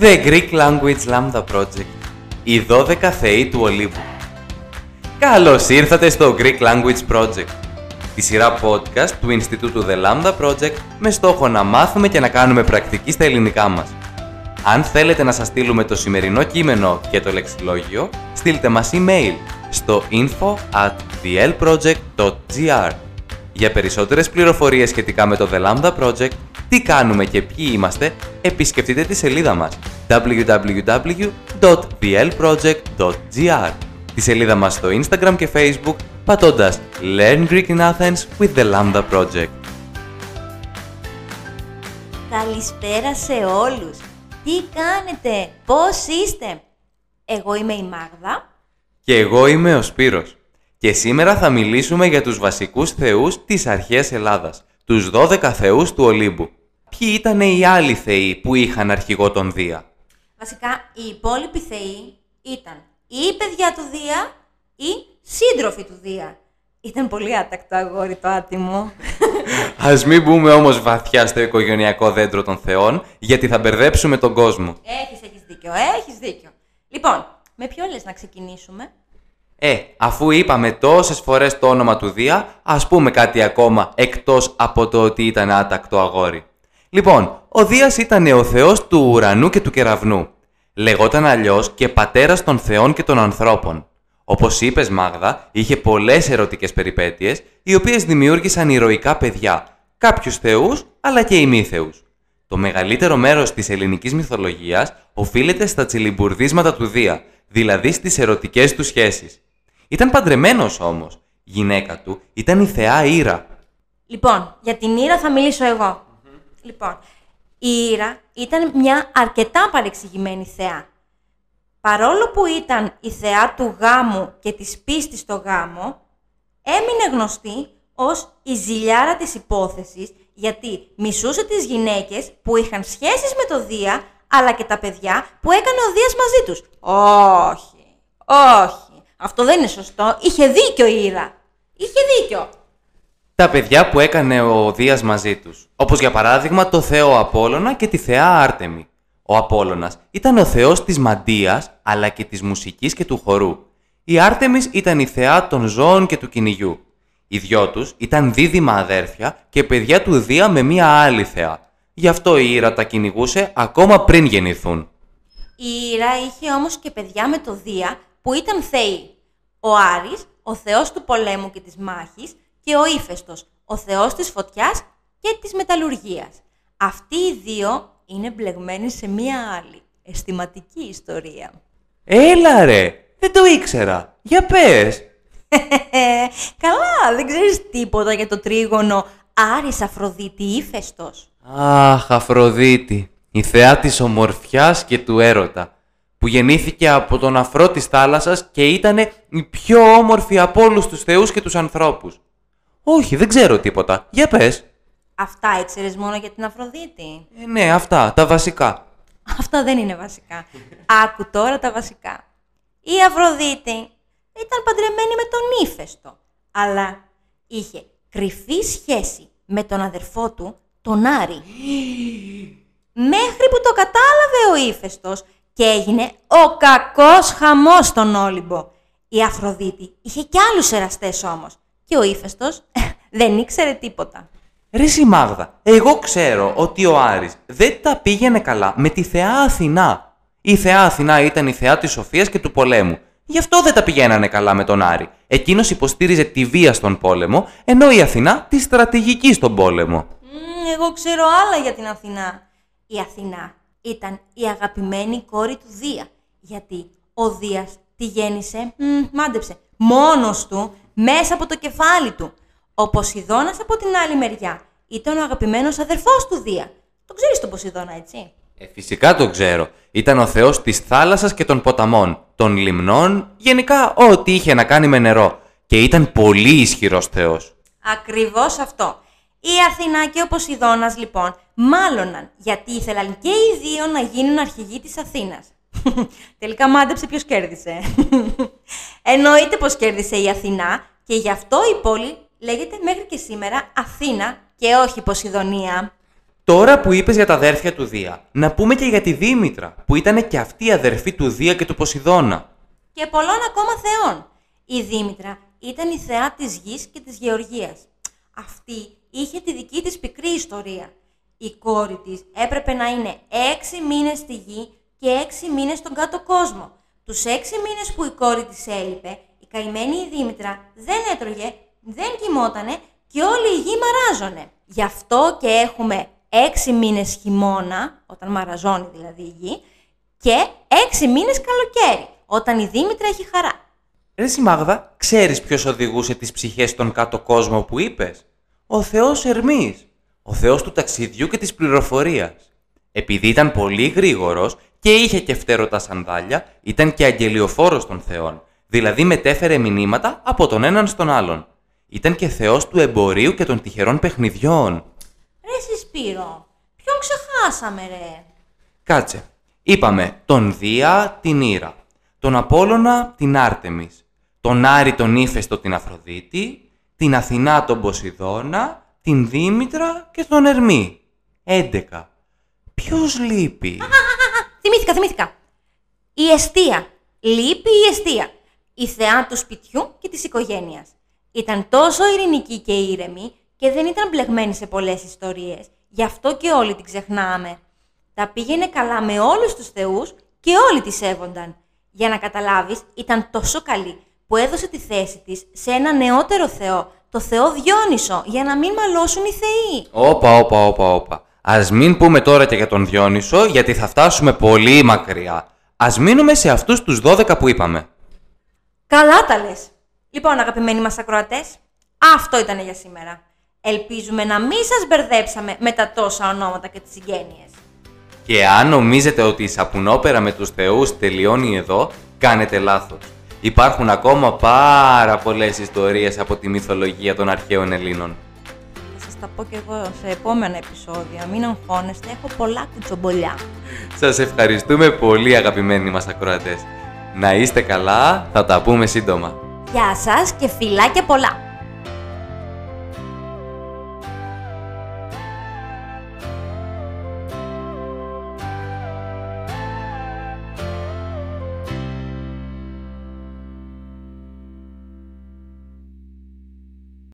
The Greek Language Lambda Project. Οι 12 θεοί του Ολύμπου. Καλώς ήρθατε στο Greek Language Project. Τη σειρά podcast του Ινστιτούτου The Lambda Project με στόχο να μάθουμε και να κάνουμε πρακτική στα ελληνικά μας. Αν θέλετε να σας στείλουμε το σημερινό κείμενο και το λεξιλόγιο, στείλτε μας email στο info at dlproject.gr Για περισσότερες πληροφορίες σχετικά με το The Lambda Project, τι κάνουμε και ποιοι είμαστε, επισκεφτείτε τη σελίδα μας www.dlproject.gr Τη σελίδα μας στο Instagram και Facebook πατώντας Learn Greek in Athens with the Lambda Project. Καλησπέρα σε όλους. Τι κάνετε, πώς είστε; Εγώ είμαι η Μάγδα. Και εγώ είμαι ο Σπύρος. Και σήμερα θα μιλήσουμε για τους βασικούς θεούς της αρχαίας Ελλάδας, τους 12 θεούς του Ολύμπου. Ποιοι ήταν οι άλλοι θεοί που είχαν αρχηγό τον Δία; Βασικά, οι υπόλοιποι θεοί ήταν ή παιδιά του Δία ή σύντροφοι του Δία. Ήταν πολύ άτακτο αγόρι το άτιμο. Ας μην μπούμε όμως βαθιά στο οικογενειακό δέντρο των θεών, γιατί θα μπερδέψουμε τον κόσμο. έχεις, έχεις δίκιο, έχεις δίκιο. Λοιπόν, με ποιο λες να ξεκινήσουμε; Ε, αφού είπαμε τόσες φορές το όνομα του Δία, ας πούμε κάτι ακόμα εκτός από το ότι ήταν άτακτο αγόρι. Λοιπόν, ο Δίας ήταν ο θεός του ουρανού και του κεραυνού. Λεγόταν αλλιώς και πατέρας των θεών και των ανθρώπων. Όπως είπες Μάγδα, είχε πολλές ερωτικές περιπέτειες, οι οποίες δημιούργησαν ηρωικά παιδιά, κάποιους θεούς αλλά και ημίθεους. Το μεγαλύτερο μέρος της ελληνικής μυθολογίας οφείλεται στα τσιλιμπουρδίσματα του Δία, δηλαδή στις ερωτικές του σχέσεις. Ήταν παντρεμένος όμως. Γυναίκα του ήταν η θεά Ήρα. Λοιπόν, για την Ήρα θα μιλήσω εγώ. Λοιπόν, η Ήρα ήταν μια αρκετά παρεξηγημένη θεά. Παρόλο που ήταν η θεά του γάμου και της πίστης στο γάμο, έμεινε γνωστή ως η ζηλιάρα της υπόθεσης, γιατί μισούσε τις γυναίκες που είχαν σχέσεις με το Δία, αλλά και τα παιδιά που έκανε ο Δίας μαζί τους. Όχι, όχι, αυτό δεν είναι σωστό. Είχε δίκιο η Ήρα. Είχε δίκιο. Τα παιδιά που έκανε ο Δίας μαζί τους, όπως για παράδειγμα το θεό Απόλλωνα και τη θεά Άρτεμη. Ο Απόλλωνας ήταν ο θεός της μαντείας, αλλά και της μουσικής και του χορού. Η Άρτεμις ήταν η θεά των ζώων και του κυνηγιού. Οι δυο τους ήταν δίδυμα αδέρφια και παιδιά του Δία με μία άλλη θεά. Γι' αυτό η Ήρα τα κυνηγούσε ακόμα πριν γεννηθούν. Η Ήρα είχε όμως και παιδιά με το Δία που ήταν θεοί. Ο Άρης, ο θεός του πολέμου και της μάχης και ο Ήφαιστος, ο θεός της φωτιάς και της μεταλλουργίας. Αυτοί οι δύο είναι μπλεγμένοι σε μία άλλη, αισθηματική ιστορία. Έλα ρε, δεν το ήξερα. Για πες. Καλά, δεν ξέρεις τίποτα για το τρίγωνο Άρης Αφροδίτη Ήφαιστος. Αχ, Αφροδίτη, η θεά της ομορφιάς και του έρωτα, που γεννήθηκε από τον αφρό της θάλασσας και ήταν η πιο όμορφη από όλους τους θεούς και τους ανθρώπους. Όχι, δεν ξέρω τίποτα. Για πες. Αυτά ήξερες μόνο για την Αφροδίτη; Ε, ναι, αυτά, τα βασικά. Αυτά δεν είναι βασικά. Άκου τώρα τα βασικά. Η Αφροδίτη ήταν παντρεμένη με τον Ήφαιστο, αλλά είχε κρυφή σχέση με τον αδερφό του, τον Άρη. Μέχρι που το κατάλαβε ο Ήφαιστος και έγινε ο κακός χαμός στον Όλυμπο. Η Αφροδίτη είχε κι άλλους εραστές όμως και ο Ήφαιστος δεν ήξερε τίποτα. Ρε εσύ Μάγδα, εγώ ξέρω ότι ο Άρης δεν τα πήγαινε καλά με τη θεά Αθηνά. Η θεά Αθηνά ήταν η θεά της σοφίας και του πολέμου. Γι' αυτό δεν τα πηγαίνανε καλά με τον Άρη. Εκείνος υποστήριζε τη βία στον πόλεμο, ενώ η Αθηνά τη στρατηγική στον πόλεμο. Μμμ, εγώ ξέρω άλλα για την Αθηνά. Η Αθηνά ήταν η αγαπημένη κόρη του Δία, γιατί ο Δίας τη γέννησε, μ, μάντεψε, μόνος του, μέσα από το κεφάλι του. Ο Ποσειδώνας από την άλλη μεριά ήταν ο αγαπημένος αδερφός του Δία. Το ξέρεις τον Ποσειδώνα, έτσι; Ε, φυσικά το ξέρω. Ήταν ο θεός της θάλασσας και των ποταμών, των λιμνών, γενικά ό,τι είχε να κάνει με νερό. Και ήταν πολύ ισχυρός θεός. Ακριβώς αυτό. Η Αθηνά και ο Ποσειδώνας λοιπόν μάλωναν γιατί ήθελαν και οι δύο να γίνουν αρχηγοί της Αθήνας. Τελικά μάντεψε ποιος κέρδισε. Εννοείται πως κέρδισε η Αθηνά και γι' αυτό η πόλη λέγεται μέχρι και σήμερα Αθήνα και όχι Ποσειδονία. Τώρα που είπες για τα αδέρφια του Δία, να πούμε και για τη Δήμητρα, που ήταν και αυτή η αδερφή του Δία και του Ποσειδώνα. Και πολλών ακόμα θεών. Η Δήμητρα ήταν η θεά της γης και της γεωργίας. Αυτή είχε τη δική της πικρή ιστορία. Η κόρη της έπρεπε να είναι έξι μήνες στη γη και έξι μήνες στον κάτω κόσμο. Τους έξι μήνες που η κόρη της έλειπε, η καημένη η Δήμητρα δεν έτρωγε, δεν κοιμότανε και όλη η γη μαράζωνε. Γι' αυτό και έχουμε έξι μήνες χειμώνα, όταν μαραζώνει δηλαδή η γη, και έξι μήνες καλοκαίρι, όταν η Δήμητρα έχει χαρά. Ρε Μάγδα, ξέρεις ποιος οδηγούσε τις ψυχές στον κάτω κόσμο που είπες; Ο Θεός Ερμής, ο Θεός του ταξιδιού και της πληροφορίας. Επειδή ήταν πολύ γρήγορος και είχε και φτερωτά σανδάλια, ήταν και αγγελιοφόρος των θεών, δηλαδή μετέφερε μηνύματα από τον έναν στον άλλον. Ήταν και θεός του εμπορίου και των τυχερών παιχνιδιών. Ρε Σπύρο, ποιον ξεχάσαμε ρε; Κάτσε. Είπαμε τον Δία την Ήρα, τον Απόλλωνα την Άρτεμις, τον Άρη τον Ήφαιστο την Αφροδίτη, την Αθηνά τον Ποσειδώνα, την Δήμητρα και τον Ερμή. Έντεκα. Ποιος λείπει; Θυμήθηκα, θυμήθηκα. Η αιστεία. Λείπει η αιστεία. Η θεά του σπιτιού και της οικογένειας. Ήταν τόσο ειρηνική και ήρεμη και δεν ήταν μπλεγμένη σε πολλές ιστορίες. Γι' αυτό και όλοι την ξεχνάμε. Τα πήγαινε καλά με όλους τους θεούς και όλοι τη σέβονταν. Για να καταλάβεις, ήταν τόσο καλή που έδωσε τη θέση της σε ένα νεότερο θεό, το θεό Διόνυσο, για να μην μαλώσουν οι θεοί. Όπα, όπα, όπα, όπα. Ας μην πούμε τώρα και για τον Διόνυσο, γιατί θα φτάσουμε πολύ μακριά. Ας μείνουμε σε αυτούς τους 12 που είπαμε. Καλά τα λες. Λοιπόν, αγαπημένοι μας ακροατές, αυτό ήταν για σήμερα. Ελπίζουμε να μην σας μπερδέψαμε με τα τόσα ονόματα και τις συγγένειες. Και αν νομίζετε ότι η σαπουνόπερα με τους θεούς τελειώνει εδώ, κάνετε λάθος. Υπάρχουν ακόμα πάρα πολλές ιστορίες από τη μυθολογία των αρχαίων Ελλήνων. Θα σας τα πω και εγώ σε επόμενα επεισόδια. Μην αγχώνεστε, έχω πολλά κουτσομπολιά. Σας ευχαριστούμε πολύ αγαπημένοι μας ακροατές. Να είστε καλά, θα τα πούμε σύντομα. Γεια σας και φιλάκια πολλά!